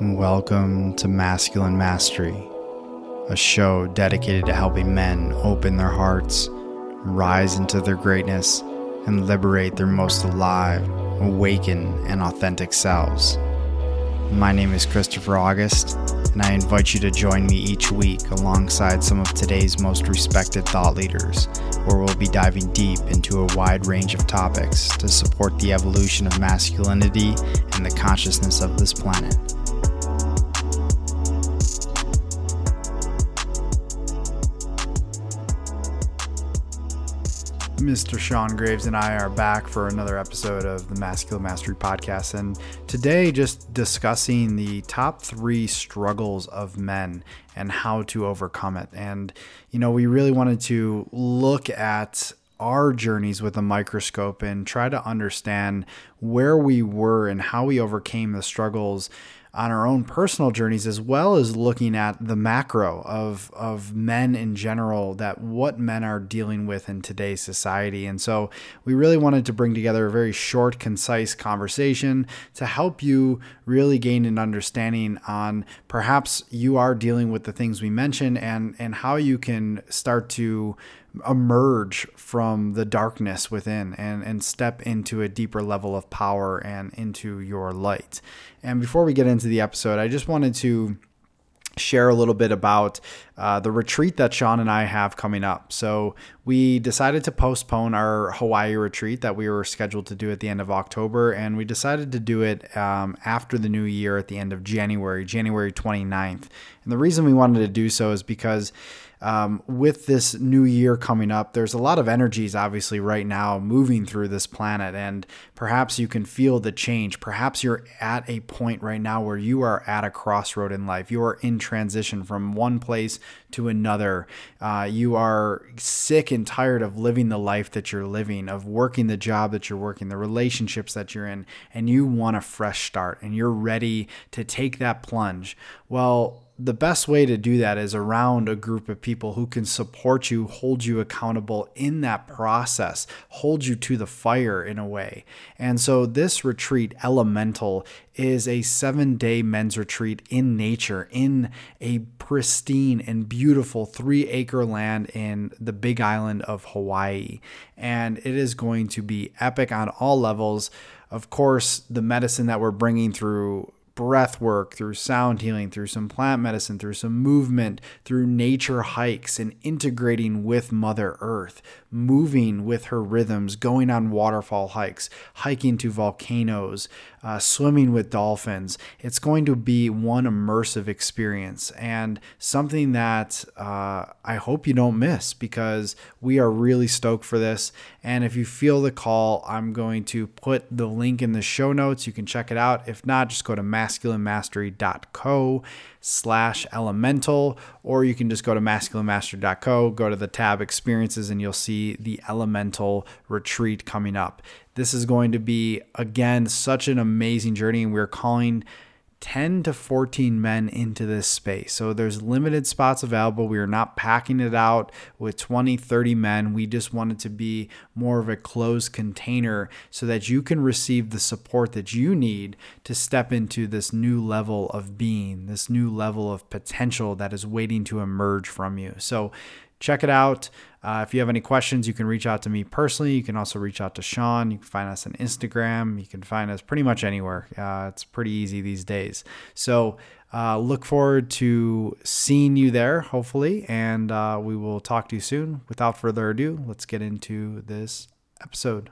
Welcome to Masculine Mastery, a show dedicated to helping men open their hearts, rise into their greatness, and liberate their most alive, awakened, and authentic selves. My name is Christopher August, and I invite you to join me each week alongside some of today's most respected thought leaders, where we'll be diving deep into a wide range of topics to support the evolution of masculinity and the consciousness of this planet. Mr. Sean Graves and I are back for another episode of the Masculine Mastery Podcast. And today, just discussing the top three struggles of men and how to overcome it. And, you know, we really wanted to look at our journeys with a microscope and try to understand where we were and how we overcame the struggles on our own personal journeys as well as looking at the macro of of men in general that what men are dealing with in today's society. And so we really wanted to bring together a very short concise conversation to help you really gain an understanding on perhaps you are dealing with the things we mentioned and and how you can start to emerge from the darkness within and, and step into a deeper level of power and into your light. And before we get into the episode, I just wanted to share a little bit about uh, the retreat that Sean and I have coming up. So, we decided to postpone our Hawaii retreat that we were scheduled to do at the end of October, and we decided to do it um, after the new year at the end of January, January 29th. And the reason we wanted to do so is because um, with this new year coming up, there's a lot of energies obviously right now moving through this planet, and perhaps you can feel the change. Perhaps you're at a point right now where you are at a crossroad in life. You are in transition from one place to another. Uh, you are sick and tired of living the life that you're living, of working the job that you're working, the relationships that you're in, and you want a fresh start and you're ready to take that plunge. Well, the best way to do that is around a group of people who can support you, hold you accountable in that process, hold you to the fire in a way. And so, this retreat, Elemental, is a seven day men's retreat in nature, in a pristine and beautiful three acre land in the big island of Hawaii. And it is going to be epic on all levels. Of course, the medicine that we're bringing through breath work, through sound healing, through some plant medicine, through some movement, through nature hikes, and integrating with Mother Earth, moving with her rhythms, going on waterfall hikes, hiking to volcanoes, uh, swimming with dolphins. It's going to be one immersive experience and something that uh, I hope you don't miss because we are really stoked for this. And if you feel the call, I'm going to put the link in the show notes. You can check it out. If not, just go to masculinemastery.co slash elemental, or you can just go to masculinemastery.co, go to the tab experiences, and you'll see the elemental retreat coming up. This is going to be, again, such an amazing journey, and we're calling 10 to 14 men into this space. So there's limited spots available. We are not packing it out with 20, 30 men. We just want it to be more of a closed container so that you can receive the support that you need to step into this new level of being, this new level of potential that is waiting to emerge from you. So check it out. Uh, if you have any questions, you can reach out to me personally. You can also reach out to Sean. You can find us on Instagram. You can find us pretty much anywhere. Uh, it's pretty easy these days. So uh, look forward to seeing you there, hopefully, and uh, we will talk to you soon. Without further ado, let's get into this episode.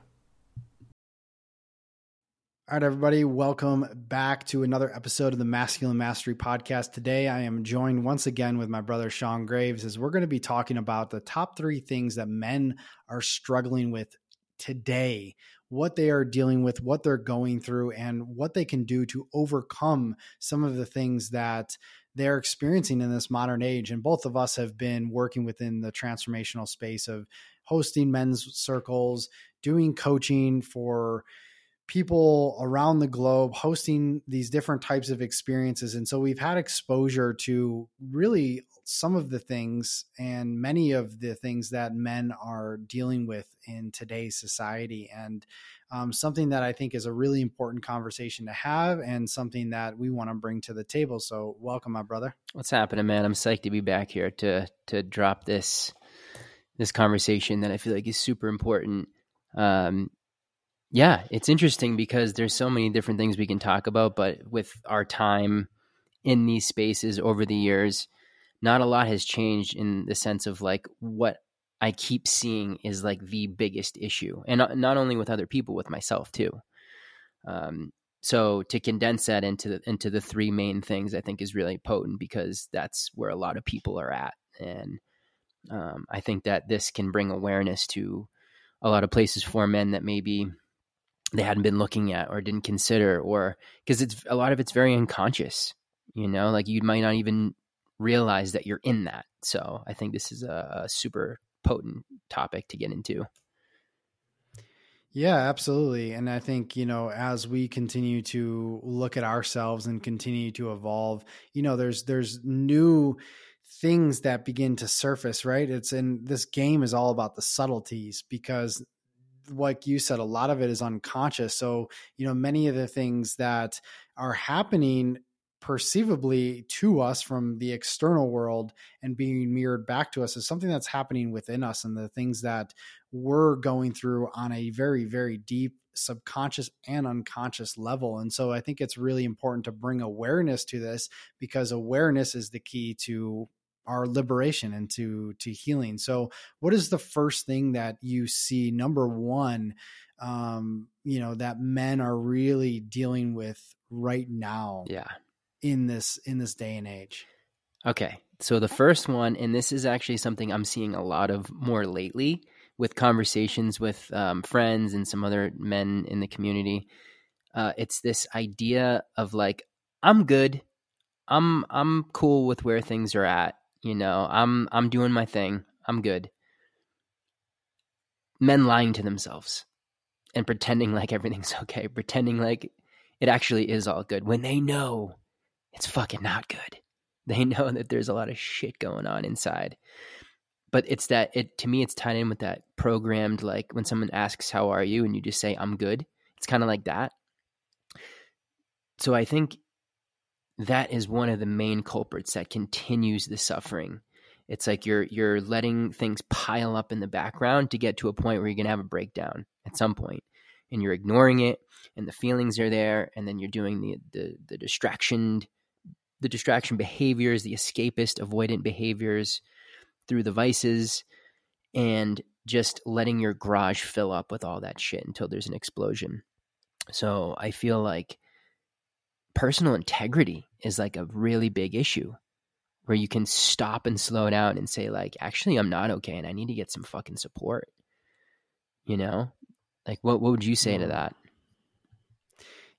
All right, everybody, welcome back to another episode of the Masculine Mastery Podcast. Today, I am joined once again with my brother Sean Graves, as we're going to be talking about the top three things that men are struggling with today, what they are dealing with, what they're going through, and what they can do to overcome some of the things that they're experiencing in this modern age. And both of us have been working within the transformational space of hosting men's circles, doing coaching for people around the globe hosting these different types of experiences. And so we've had exposure to really some of the things and many of the things that men are dealing with in today's society. And um, something that I think is a really important conversation to have and something that we want to bring to the table. So, welcome, my brother. What's happening, man? I'm psyched to be back here to to drop this this conversation that I feel like is super important. Um, yeah, it's interesting because there's so many different things we can talk about, but with our time in these spaces over the years, not a lot has changed in the sense of like what I keep seeing is like the biggest issue, and not only with other people, with myself too. Um, so to condense that into the, into the three main things, I think is really potent because that's where a lot of people are at, and um, I think that this can bring awareness to a lot of places for men that maybe they hadn't been looking at or didn't consider, or because it's a lot of it's very unconscious. You know, like you might not even realize that you're in that. So I think this is a, a super potent topic to get into. Yeah, absolutely. And I think, you know, as we continue to look at ourselves and continue to evolve, you know, there's there's new things that begin to surface, right? It's in this game is all about the subtleties because like you said, a lot of it is unconscious. So, you know, many of the things that are happening perceivably to us from the external world and being mirrored back to us is something that's happening within us and the things that we're going through on a very very deep subconscious and unconscious level and so i think it's really important to bring awareness to this because awareness is the key to our liberation and to to healing so what is the first thing that you see number one um you know that men are really dealing with right now yeah in this in this day and age? Okay. So the first one, and this is actually something I'm seeing a lot of more lately with conversations with um, friends and some other men in the community. Uh, it's this idea of like, I'm good. I'm I'm cool with where things are at. You know, I'm I'm doing my thing. I'm good. Men lying to themselves and pretending like everything's okay, pretending like it actually is all good when they know it's fucking not good. They know that there's a lot of shit going on inside. But it's that it to me it's tied in with that programmed like when someone asks how are you and you just say I'm good. It's kind of like that. So I think that is one of the main culprits that continues the suffering. It's like you're you're letting things pile up in the background to get to a point where you're gonna have a breakdown at some point, and you're ignoring it, and the feelings are there, and then you're doing the the, the distraction the distraction behaviors, the escapist avoidant behaviors through the vices, and just letting your garage fill up with all that shit until there's an explosion. So I feel like personal integrity is like a really big issue where you can stop and slow down and say like actually I'm not okay and I need to get some fucking support. You know? Like what what would you say to that?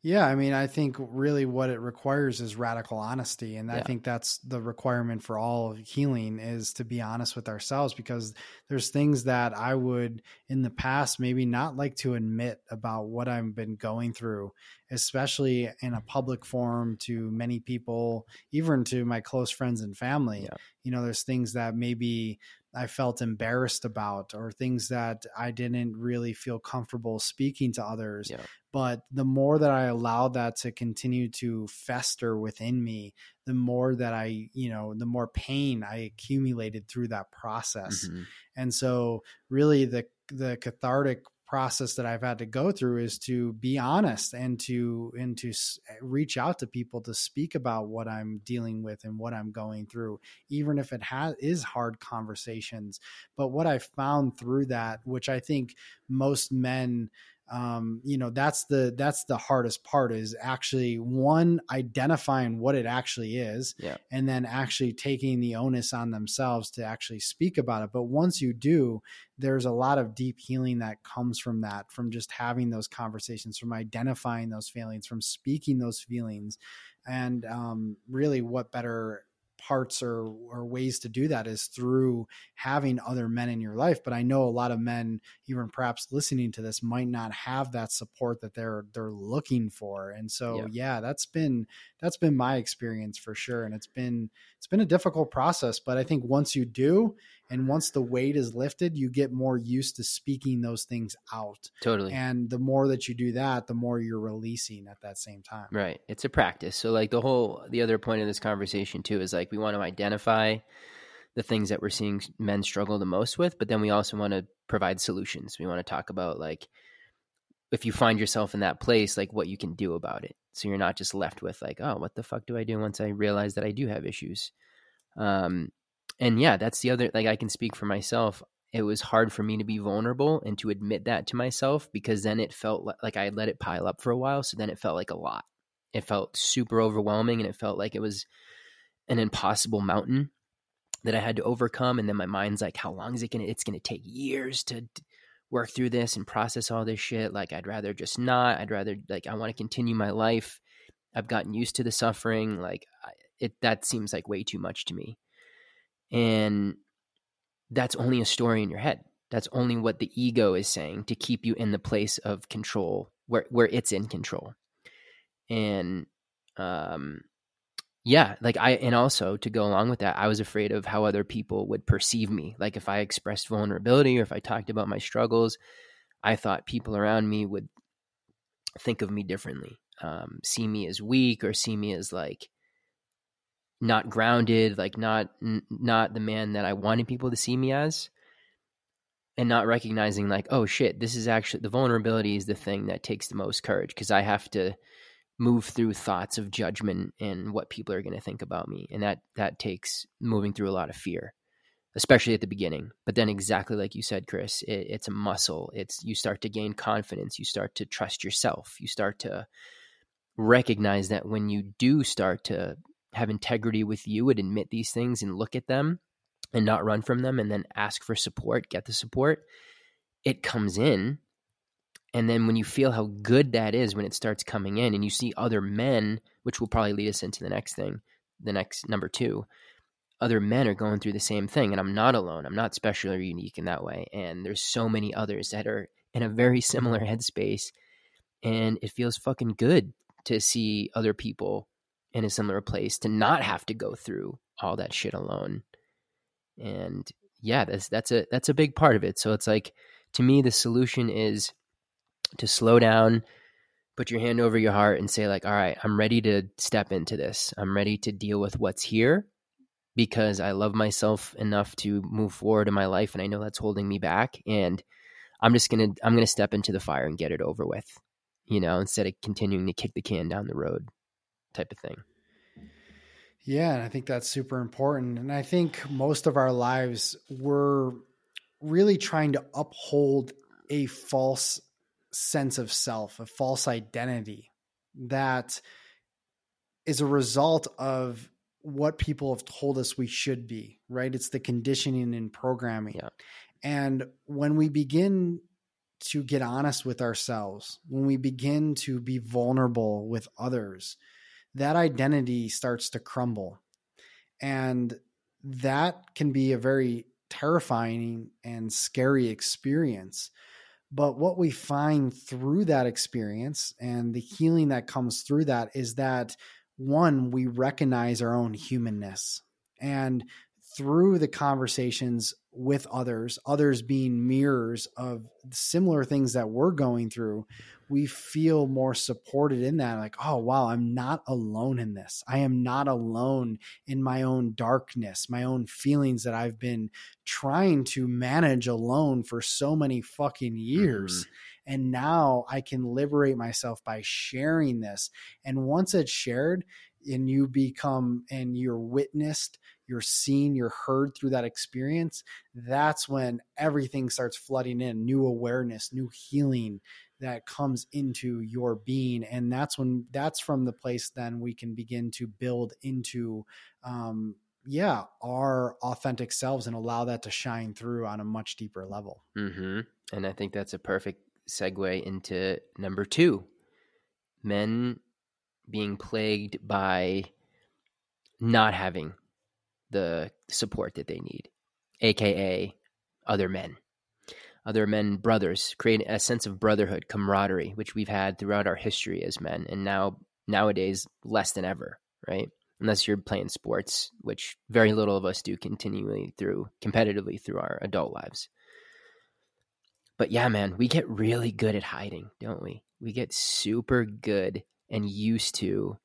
Yeah, I mean, I think really what it requires is radical honesty, and yeah. I think that's the requirement for all healing is to be honest with ourselves because there's things that I would in the past maybe not like to admit about what I've been going through, especially in a mm-hmm. public forum to many people, even to my close friends and family. Yeah. You know, there's things that maybe I felt embarrassed about or things that I didn't really feel comfortable speaking to others. Yeah. But the more that I allowed that to continue to fester within me, the more that I, you know, the more pain I accumulated through that process. Mm-hmm. And so really the the cathartic process that I've had to go through is to be honest and to and to reach out to people to speak about what I'm dealing with and what I'm going through even if it has is hard conversations. But what I found through that which I think most men um, you know that's the that's the hardest part is actually one identifying what it actually is yeah. and then actually taking the onus on themselves to actually speak about it but once you do there's a lot of deep healing that comes from that from just having those conversations from identifying those feelings from speaking those feelings and um, really what better parts or or ways to do that is through having other men in your life but i know a lot of men even perhaps listening to this might not have that support that they're they're looking for and so yeah, yeah that's been that's been my experience for sure and it's been it's been a difficult process but i think once you do and once the weight is lifted you get more used to speaking those things out. Totally. And the more that you do that the more you're releasing at that same time. Right. It's a practice. So like the whole the other point of this conversation too is like we want to identify the things that we're seeing men struggle the most with but then we also want to provide solutions. We want to talk about like if you find yourself in that place like what you can do about it. So you're not just left with like oh what the fuck do i do once i realize that i do have issues? Um and yeah, that's the other like I can speak for myself. It was hard for me to be vulnerable and to admit that to myself because then it felt like I let it pile up for a while. So then it felt like a lot. It felt super overwhelming and it felt like it was an impossible mountain that I had to overcome. And then my mind's like, how long is it going to, it's going to take years to work through this and process all this shit. Like, I'd rather just not, I'd rather like, I want to continue my life. I've gotten used to the suffering. Like it, that seems like way too much to me. And that's only a story in your head. That's only what the ego is saying to keep you in the place of control where where it's in control. And um yeah, like I and also to go along with that, I was afraid of how other people would perceive me. Like if I expressed vulnerability or if I talked about my struggles, I thought people around me would think of me differently. Um, see me as weak or see me as like not grounded, like not n- not the man that I wanted people to see me as, and not recognizing like, oh shit, this is actually the vulnerability is the thing that takes the most courage because I have to move through thoughts of judgment and what people are going to think about me, and that that takes moving through a lot of fear, especially at the beginning. But then, exactly like you said, Chris, it, it's a muscle. It's you start to gain confidence, you start to trust yourself, you start to recognize that when you do start to have integrity with you and admit these things and look at them and not run from them and then ask for support, get the support, it comes in. And then when you feel how good that is when it starts coming in and you see other men, which will probably lead us into the next thing, the next number two, other men are going through the same thing. And I'm not alone. I'm not special or unique in that way. And there's so many others that are in a very similar headspace. And it feels fucking good to see other people in a similar place to not have to go through all that shit alone. And yeah, that's that's a that's a big part of it. So it's like to me the solution is to slow down, put your hand over your heart and say like, "All right, I'm ready to step into this. I'm ready to deal with what's here." Because I love myself enough to move forward in my life and I know that's holding me back and I'm just going to I'm going to step into the fire and get it over with. You know, instead of continuing to kick the can down the road type of thing. Yeah, and I think that's super important. And I think most of our lives we're really trying to uphold a false sense of self, a false identity that is a result of what people have told us we should be, right? It's the conditioning and programming. Yeah. And when we begin to get honest with ourselves, when we begin to be vulnerable with others, that identity starts to crumble. And that can be a very terrifying and scary experience. But what we find through that experience and the healing that comes through that is that one, we recognize our own humanness. And through the conversations with others, others being mirrors of similar things that we're going through, we feel more supported in that. Like, oh, wow, I'm not alone in this. I am not alone in my own darkness, my own feelings that I've been trying to manage alone for so many fucking years. Mm-hmm. And now I can liberate myself by sharing this. And once it's shared, and you become and you're witnessed you're seen, you're heard through that experience, that's when everything starts flooding in new awareness, new healing that comes into your being. And that's when that's from the place then we can begin to build into, um, yeah, our authentic selves and allow that to shine through on a much deeper level. Mm-hmm. And I think that's a perfect segue into number two men being plagued by not having the support that they need, aka other men. Other men, brothers, create a sense of brotherhood, camaraderie, which we've had throughout our history as men, and now nowadays less than ever, right? Unless you're playing sports, which very little of us do continually through competitively through our adult lives. But yeah, man, we get really good at hiding, don't we? We get super good and used to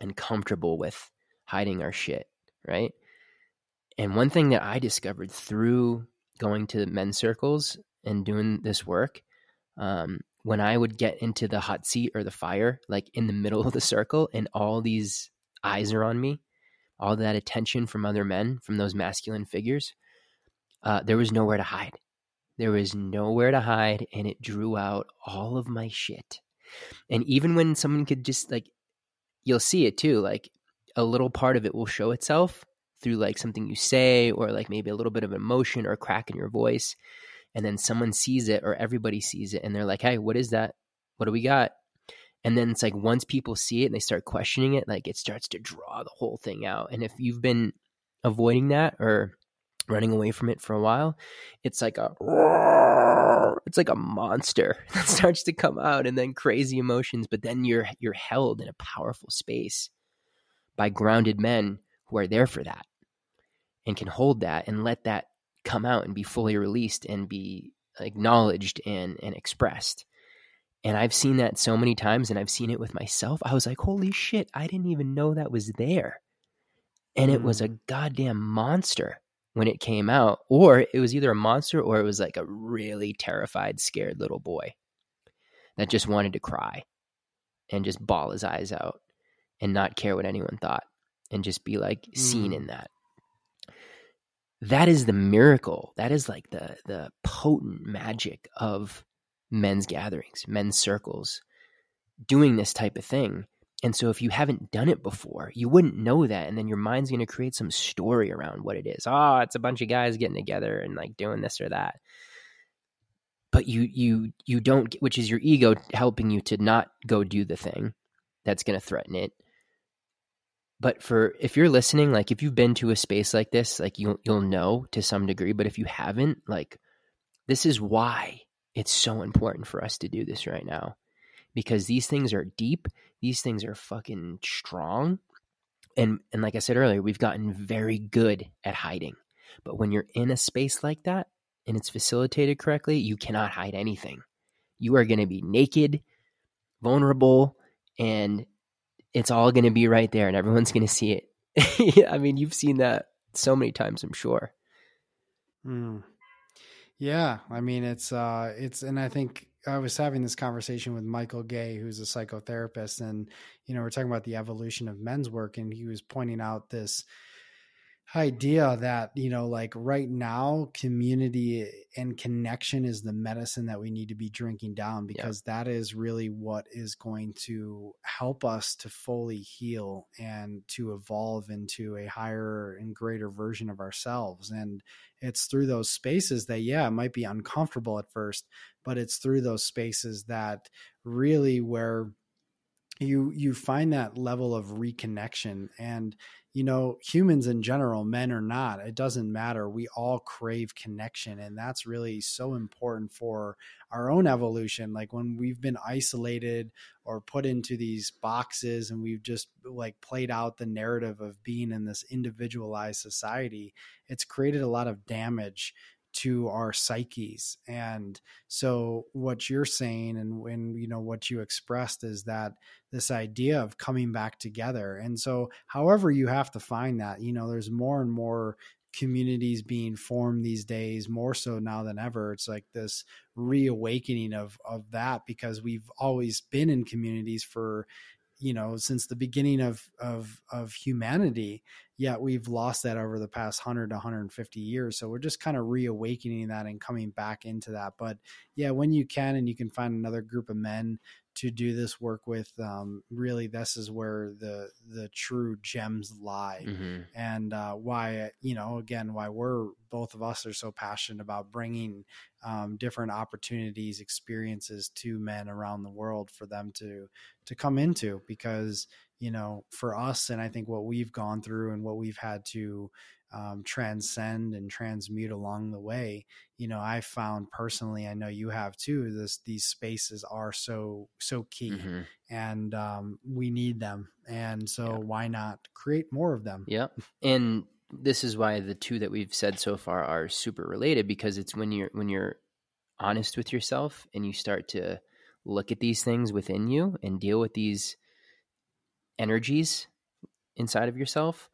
and comfortable with hiding our shit, right? And one thing that I discovered through going to men's circles and doing this work, um, when I would get into the hot seat or the fire, like in the middle of the circle, and all these eyes are on me, all that attention from other men, from those masculine figures, uh, there was nowhere to hide. There was nowhere to hide, and it drew out all of my shit. And even when someone could just like, you'll see it too, like a little part of it will show itself through like something you say or like maybe a little bit of emotion or crack in your voice and then someone sees it or everybody sees it and they're like hey what is that? What do we got? And then it's like once people see it and they start questioning it like it starts to draw the whole thing out. And if you've been avoiding that or running away from it for a while it's like a it's like a monster that starts to come out and then crazy emotions but then you're you're held in a powerful space by grounded men who are there for that and can hold that and let that come out and be fully released and be acknowledged and and expressed. And I've seen that so many times and I've seen it with myself. I was like, "Holy shit, I didn't even know that was there." And it was a mm. goddamn monster when it came out, or it was either a monster or it was like a really terrified, scared little boy that just wanted to cry and just bawl his eyes out and not care what anyone thought and just be like seen mm. in that that is the miracle. That is like the the potent magic of men's gatherings, men's circles, doing this type of thing. And so if you haven't done it before, you wouldn't know that. And then your mind's going to create some story around what it is. Oh, it's a bunch of guys getting together and like doing this or that. But you you you don't which is your ego helping you to not go do the thing that's going to threaten it but for if you're listening like if you've been to a space like this like you'll you'll know to some degree but if you haven't like this is why it's so important for us to do this right now. Because these things are deep these things are fucking strong and and like i said earlier we've gotten very good at hiding. But when you're in a space like that and it's facilitated correctly you cannot hide anything. You are going to be naked vulnerable and it's all going to be right there and everyone's going to see it. I mean, you've seen that so many times, I'm sure. Mm. Yeah, I mean, it's uh, it's, and I think I was having this conversation with Michael Gay, who's a psychotherapist, and you know, we're talking about the evolution of men's work, and he was pointing out this idea that you know like right now community and connection is the medicine that we need to be drinking down because yeah. that is really what is going to help us to fully heal and to evolve into a higher and greater version of ourselves and it's through those spaces that yeah it might be uncomfortable at first but it's through those spaces that really where you you find that level of reconnection and you know, humans in general, men or not, it doesn't matter. We all crave connection. And that's really so important for our own evolution. Like when we've been isolated or put into these boxes and we've just like played out the narrative of being in this individualized society, it's created a lot of damage to our psyches and so what you're saying and when you know what you expressed is that this idea of coming back together and so however you have to find that you know there's more and more communities being formed these days more so now than ever. It's like this reawakening of of that because we've always been in communities for you know since the beginning of of of humanity yet we've lost that over the past 100 to 150 years. So we're just kind of reawakening that and coming back into that. But yeah when you can and you can find another group of men to do this work with um, really this is where the the true gems lie. Hmm and uh, why you know again why we're both of us are so passionate about bringing um, different opportunities experiences to men around the world for them to to come into because you know for us and i think what we've gone through and what we've had to um, transcend and transmute along the way you know i found personally i know you have too this these spaces are so so key hmm and um, we need them and so Yeah. why not create more of them Yep. And this is why the two that we've said so far are super related because it's when you're when you're honest with yourself and you start to look at these things within you and deal with these energies inside of yourself.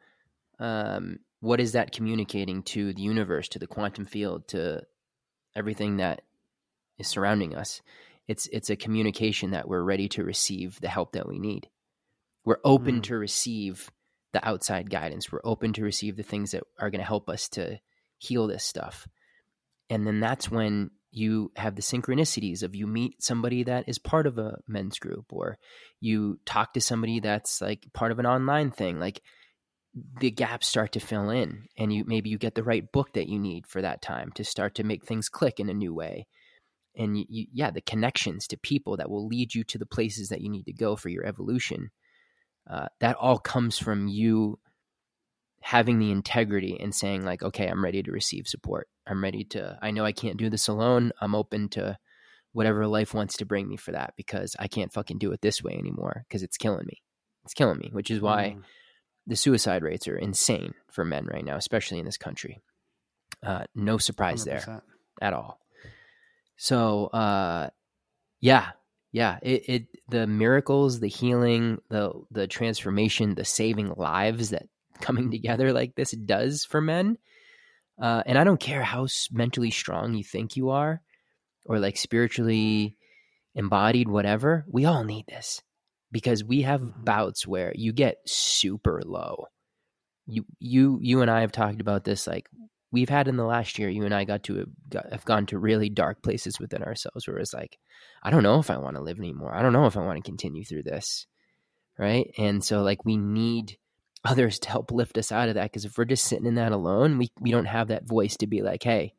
Um, what is that communicating to the universe, to the quantum field, to everything that is surrounding us? It's it's a communication that we're ready to receive the help that we need. We're open Mm. to receive the outside guidance. We're open to receive the things that are going to help us to heal this stuff. And then that's when you have the synchronicities of you meet somebody that is part of a men's group or you talk to somebody that's like part of an online thing like the gaps start to fill in and you maybe you get the right book that you need for that time to start to make things click in a new way. And you, you, yeah the connections to people that will lead you to the places that you need to go for your evolution uh, that all comes from you having the integrity and saying like okay i'm ready to receive support. I'm ready to i know i can't do this alone. I'm open to whatever life wants to bring me for that because i can't fucking do it this way anymore because it's killing me. It's killing me which is why Mm. The suicide rates are insane for men right now especially in this country uh, no surprise there 100%. at all. So, uh, yeah, yeah, it, it, the miracles, the healing, the, the transformation, the saving lives that coming together like this does for men. Uh, and I don't care how mentally strong you think you are or like spiritually embodied, whatever, we all need this because we have Mhm. bouts where you get super low. You, you, you and I have talked about this like we've had in the last year, you and I got to got, have gone to really dark places within ourselves where it's like, I don't know if I want to live anymore. I don't know if I want to continue through this. Right. And so like we need others to help lift us out of that. Because if we're just sitting in that alone, we, we don't have that voice to be like, hey,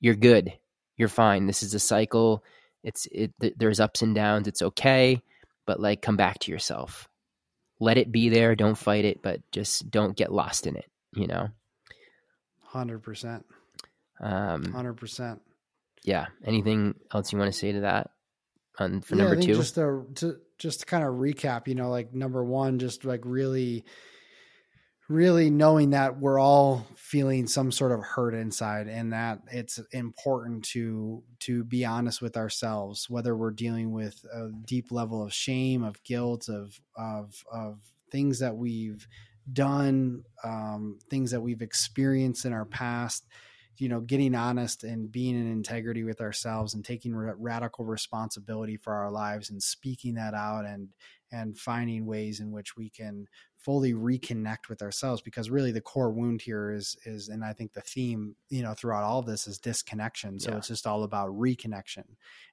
you're good. You're fine. This is a cycle. It's it th- there's ups and downs. It's okay. But like come back to yourself. Let it be there. Don't fight it, but just don't get lost in it, you know? Hundred percent, Um, hundred percent. yeah. Anything else you want to say to that? On for yeah, number two, just to, to just to kind of recap, you know, like number one, just like really, really knowing that we're all feeling some sort of hurt inside, and that it's important to to be honest with ourselves, whether we're dealing with a deep level of shame, of guilt, of of of things that we've done, um, things that we've experienced in our past you know getting honest and being in integrity with ourselves and taking ra- radical responsibility for our lives and speaking that out and and finding ways in which we can fully reconnect with ourselves because really the core wound here is is and i think the theme you know throughout all of this is disconnection. So Yeah. it's just all about reconnection.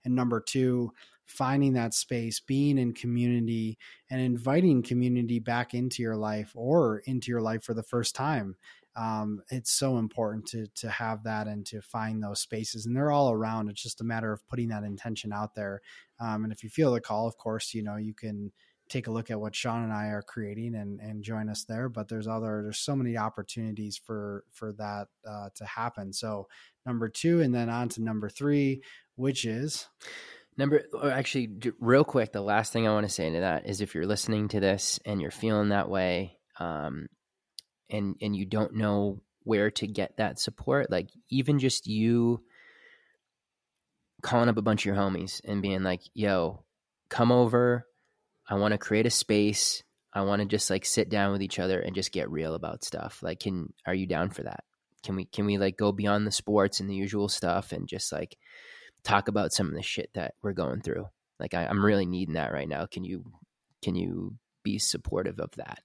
And number two finding that space being in community and inviting community back into your life or into your life for the first time. Um, it's so important to to have that and to find those spaces and they're all around. It's just a matter of putting that intention out there. Um, and if you feel the call of course you know you can take a look at what sean and i are creating and and join us there but there's other there's so many opportunities for for that uh, to happen so number two and then on to number three which is Number, actually, real quick, the last thing I want to say to that is if you're listening to this and you're feeling that way, um, and and you don't know where to get that support, like even just you calling up a bunch of your homies and being like, "Yo, come over. I want to create a space. I want to just like sit down with each other and just get real about stuff. Like, can are you down for that? Can we can we like go beyond the sports and the usual stuff and just like talk about some of the shit that we're going through? Like, I, I'm really needing that right now. Can you can you be supportive of that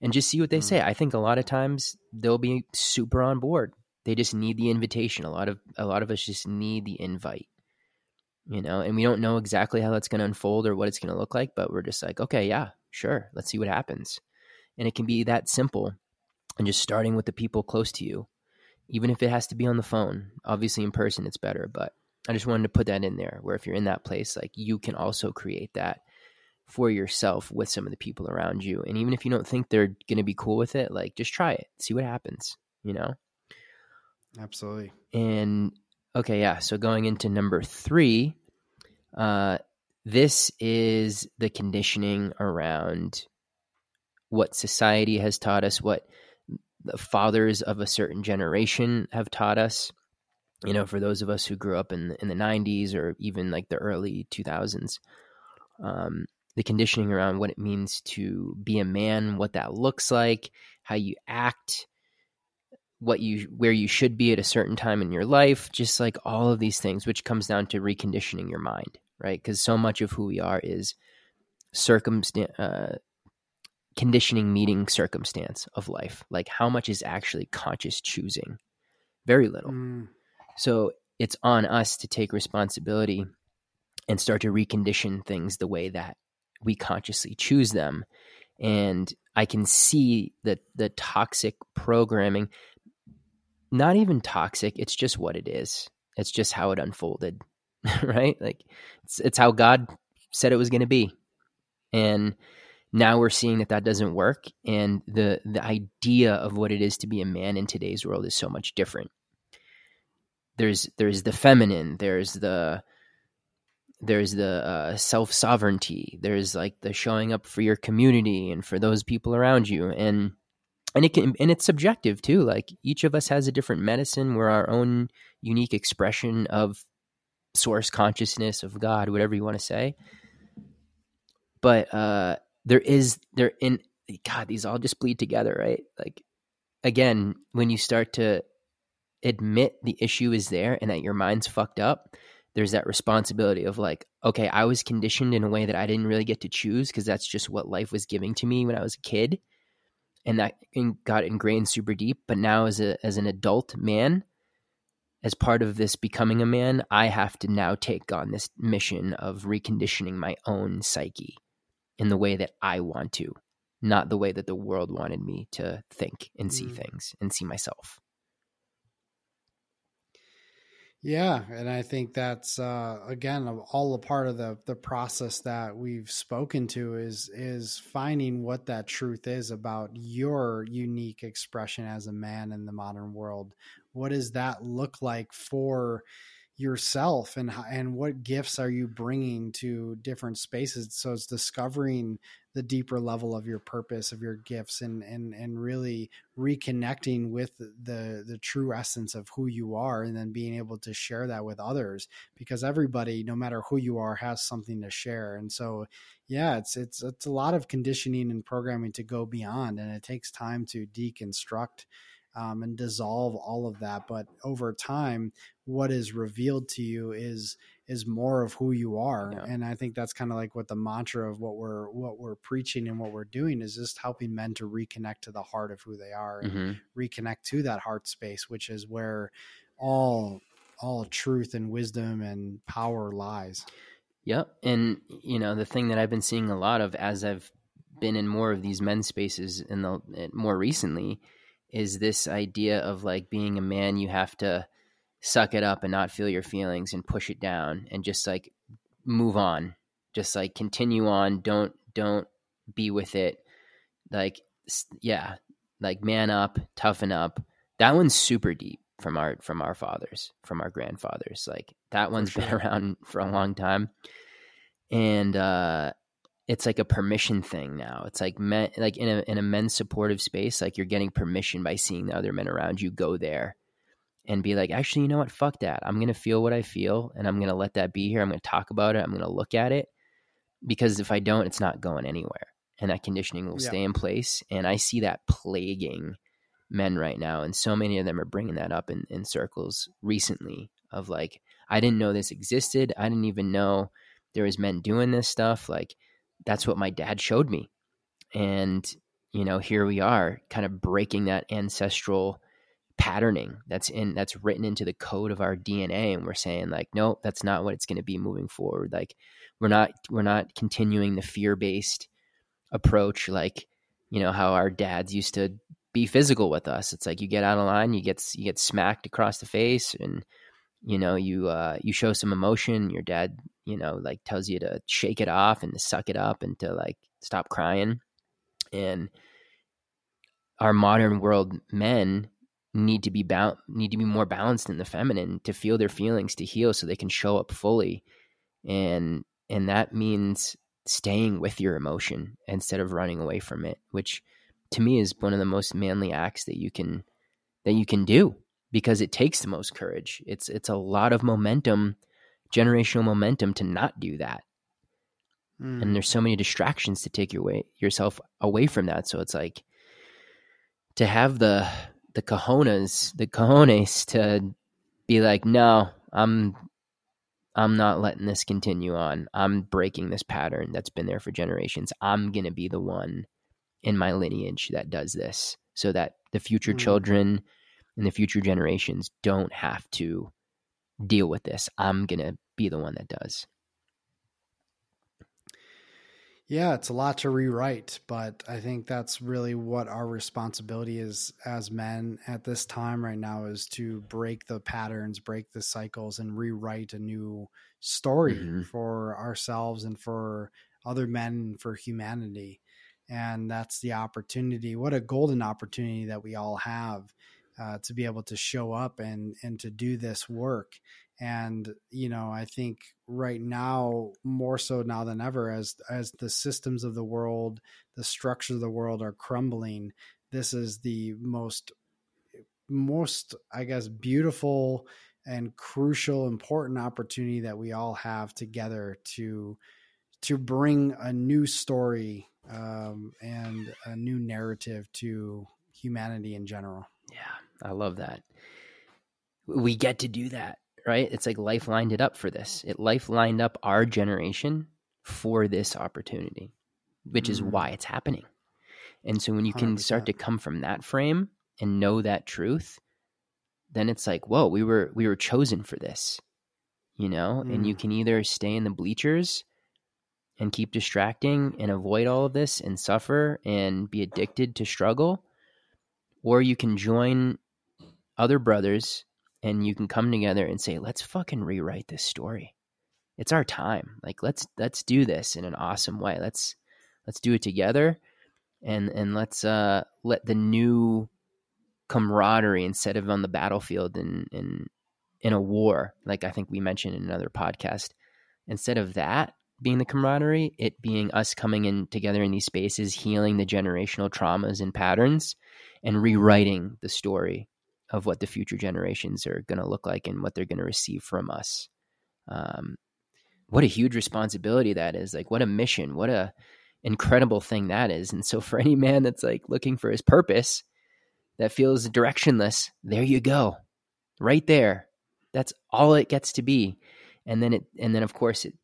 and just see what they Mm. say? I think a lot of times they'll be super on board. They just need the invitation. A lot of a lot of us just need the invite. You know, and we don't know exactly how that's going to unfold or what it's going to look like, but we're just like, okay, yeah, sure, let's see what happens. And it can be that simple and just starting with the people close to you, even if it has to be on the phone. Obviously, in person, it's better, but I just wanted to put that in there where if you're in that place, like you can also create that for yourself with some of the people around you. And even if you don't think they're going to be cool with it, like just try it, see what happens, you know? Absolutely. And okay, yeah. So going into number three, uh, this is the conditioning around what society has taught us, what the fathers of a certain generation have taught us. You know, for those of us who grew up in the, in the '90s or even like the early 2000s, um, the conditioning around what it means to be a man, what that looks like, how you act, what you where you should be at a certain time in your life, just like all of these things, which comes down to reconditioning your mind, right? Because so much of who we are is circumstance, uh, conditioning meeting circumstance of life. Like how much is actually conscious choosing? Very little. Mm. So it's on us to take responsibility and start to recondition things the way that we consciously choose them. And I can see that the toxic programming, not even toxic, it's just what it is. It's just how it unfolded, right? Like it's, it's how God said it was going to be. And now we're seeing that that doesn't work and the the idea of what it is to be a man in today's world is so much different there's there's the feminine there's the there's the uh, self sovereignty there's like the showing up for your community and for those people around you and and it can and it's subjective too. Like each of us has a different medicine. We're our own unique expression of source consciousness of god whatever you want to say. But uh there is there in god these all just bleed together right? Like again when you start to admit the issue is there and that your mind's fucked up there's that responsibility of like, okay, I was conditioned in a way that I didn't really get to choose because that's just what life was giving to me when I was a kid, and that got ingrained super deep. But now, as a as an adult man, as part of this becoming a man, I have to now take on this mission of reconditioning my own psyche in the way that I want to, not the way that the world wanted me to think and see mm. things and see myself. Yeah, and I think that's uh, again all a part of the the process that we've spoken to is is finding what that truth is about your unique expression as a man in the modern world. What does that look like for yourself and and what gifts are you bringing to different spaces? So it's discovering the deeper level of your purpose of your gifts and and and really reconnecting with the the true essence of who you are and then being able to share that with others because everybody no matter who you are has something to share. And so yeah it's it's it's a lot of conditioning and programming to go beyond and it takes time to deconstruct um, and dissolve all of that. But over time, what is revealed to you is is more of who you are, yeah. and I think that's kind of like what the mantra of what we're what we're preaching and what we're doing is just helping men to reconnect to the heart of who they are and mm-hmm. reconnect to that heart space, which is where all all truth and wisdom and power lies. Yep. And you know, the thing that I've been seeing a lot of as I've been in more of these men's spaces in the more recently is this idea of like being a man, you have to suck it up and not feel your feelings and push it down and just like move on. Just like continue on. Don't, don't be with it. Like, yeah, like man up, toughen up. That one's super deep from our from our fathers, from our grandfathers. Like that one's sure. been around for a long time. And uh it's like a permission thing now. It's like men, like in a in a men's supportive space, like you're getting permission by seeing the other men around you go there and be like, actually, you know what? Fuck that. I'm gonna feel what I feel, and I'm gonna let that be here. I'm gonna talk about it. I'm gonna look at it because if I don't, it's not going anywhere, and that conditioning will yeah. stay in place. And I see that plaguing men right now, and so many of them are bringing that up in in circles recently of like, I didn't know this existed. I didn't even know there was men doing this stuff. Like that's what my dad showed me. And, you know, here we are kind of breaking that ancestral patterning that's in that's written into the code of our DNA and we're saying like no that's not what it's going to be moving forward like we're not we're not continuing the fear-based approach like you know how our dads used to be physical with us it's like you get out of line you get you get smacked across the face and you know you uh you show some emotion your dad you know like tells you to shake it off and to suck it up and to like stop crying. And our modern world men need to be ba- need to be more balanced in the feminine to feel their feelings to heal so they can show up fully. And and that means staying with your emotion instead of running away from it which to me is one of the most manly acts that you can that you can do because it takes the most courage it's it's a lot of momentum generational momentum to not do that mm. and there's so many distractions to take your way yourself away from that so it's like to have the the cojones, the cojones to be like, no, I'm I'm not letting this continue on. I'm breaking this pattern that's been there for generations. I'm going to be the one in my lineage that does this so that the future mm. children and the future generations don't have to deal with this. I'm going to be the one that does. Yeah, it's a lot to rewrite, but I think that's really what our responsibility is as men at this time right now is to break the patterns, break the cycles, and rewrite a new story mm-hmm. for ourselves and for other men, for humanity. And that's the opportunity. What a golden opportunity that we all have uh, to be able to show up and and to do this work. And you know i think right now more so now than ever as as the systems of the world the structures of the world are crumbling this is the most most i guess beautiful and crucial important opportunity that we all have together to to bring a new story um, and a new narrative to humanity in general. Yeah i love that we get to do that right? It's like life lined it up for this. It life lined up our generation for this opportunity, which mm. is why it's happening. And so when you can 100%. start to come from that frame and know that truth, then it's like, whoa, we were we were chosen for this. You know? Mm. And you mm. can either stay in the bleachers and keep distracting and avoid all of this and suffer and be addicted to struggle, or you can join other brothers and you can come together and say, let's fucking rewrite this story. It's our time. Like let's let's do this in an awesome way. Let's let's do it together and and let's uh let the new camaraderie instead of on the battlefield in in in a war, like I think we mentioned in another podcast, instead of that being the camaraderie, it being us coming in together in these spaces, healing the generational traumas and patterns, and rewriting the story of what the future generations are going to look like and what they're going to receive from us. Um, what a huge responsibility that is! Like, what a mission! What a incredible thing that is! And so, for any man that's like looking for his purpose, that feels directionless, there you go, right there. That's all it gets to be, and then it, and then of course it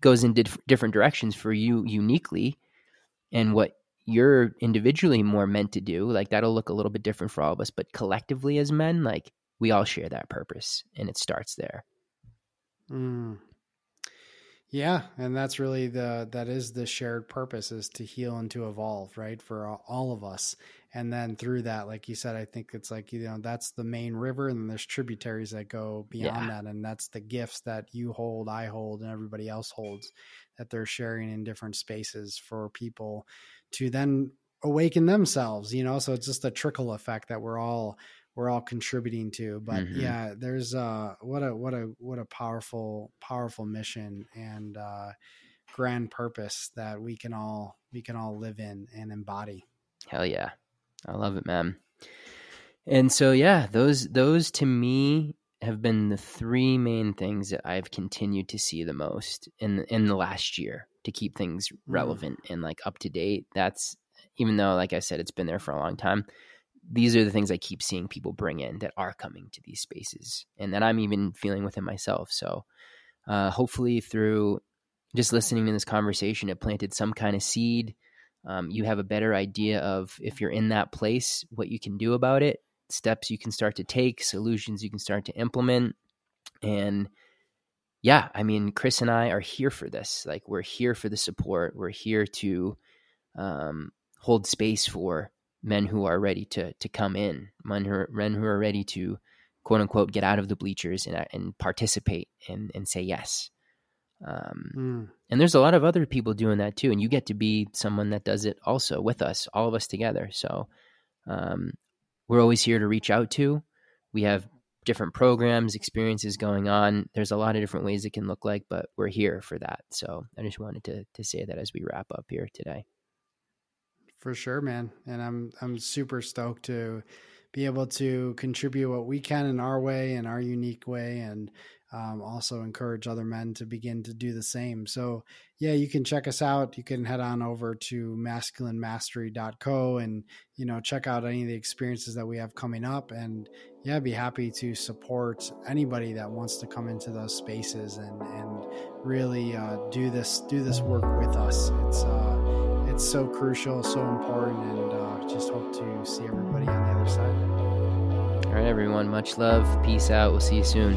goes in different directions for you uniquely, and what you're individually more meant to do like that'll look a little bit different for all of us but collectively as men like we all share that purpose and it starts there mm. yeah and that's really the that is the shared purpose is to heal and to evolve right for all of us and then through that like you said i think it's like you know that's the main river and there's tributaries that go beyond yeah. that and that's the gifts that you hold i hold and everybody else holds that they're sharing in different spaces for people to then awaken themselves you know so it's just a trickle effect that we're all we're all contributing to. But mm-hmm. yeah there's uh what a what a what a powerful powerful mission and uh grand purpose that we can all we can all live in and embody. Hell yeah. I love it man. And so yeah those those to me have been the three main things that i've continued to see the most in in the last year to keep things mm. relevant mm. and like up to date. That's even though, like I said, it's been there for a long time. These are the things I keep seeing people bring in that are coming to these spaces, and that I'm even feeling within myself. So, uh, hopefully, through just listening to this conversation, it planted some kind of seed. Um, you have a better idea of if you're in that place, what you can do about it. steps you can start to take, solutions you can start to implement. And yeah, I mean, Chris and I are here for this. Like, we're here for the support. We're here to um, hold space for men who are ready to to come in, men who are, men who are ready to quote unquote get out of the bleachers and, and participate and, and say yes. Um, mm. And there's a lot of other people doing that too, and you get to be someone that does it also with us, all of us together. So um, we're always here to reach out to. We have different programs, experiences going on. There's a lot of different ways it can look like, but we're here for that. So I just wanted to to say that as we wrap up here today. For sure, man. And I'm I'm super stoked to be able to contribute what we can in our way, in our unique way, and um, also encourage other men to begin to do the same. So, yeah, you can check us out. You can head on over to masculinemastery.co and, you know, check out any of the experiences that we have coming up. And, yeah, be happy to support anybody that wants to come into those spaces and, and really uh, do this do this work with us. It's uh, it's so crucial, so important, and uh, just hope to see everybody on the other side. All right, everyone. Much love. Peace out. We'll see you soon.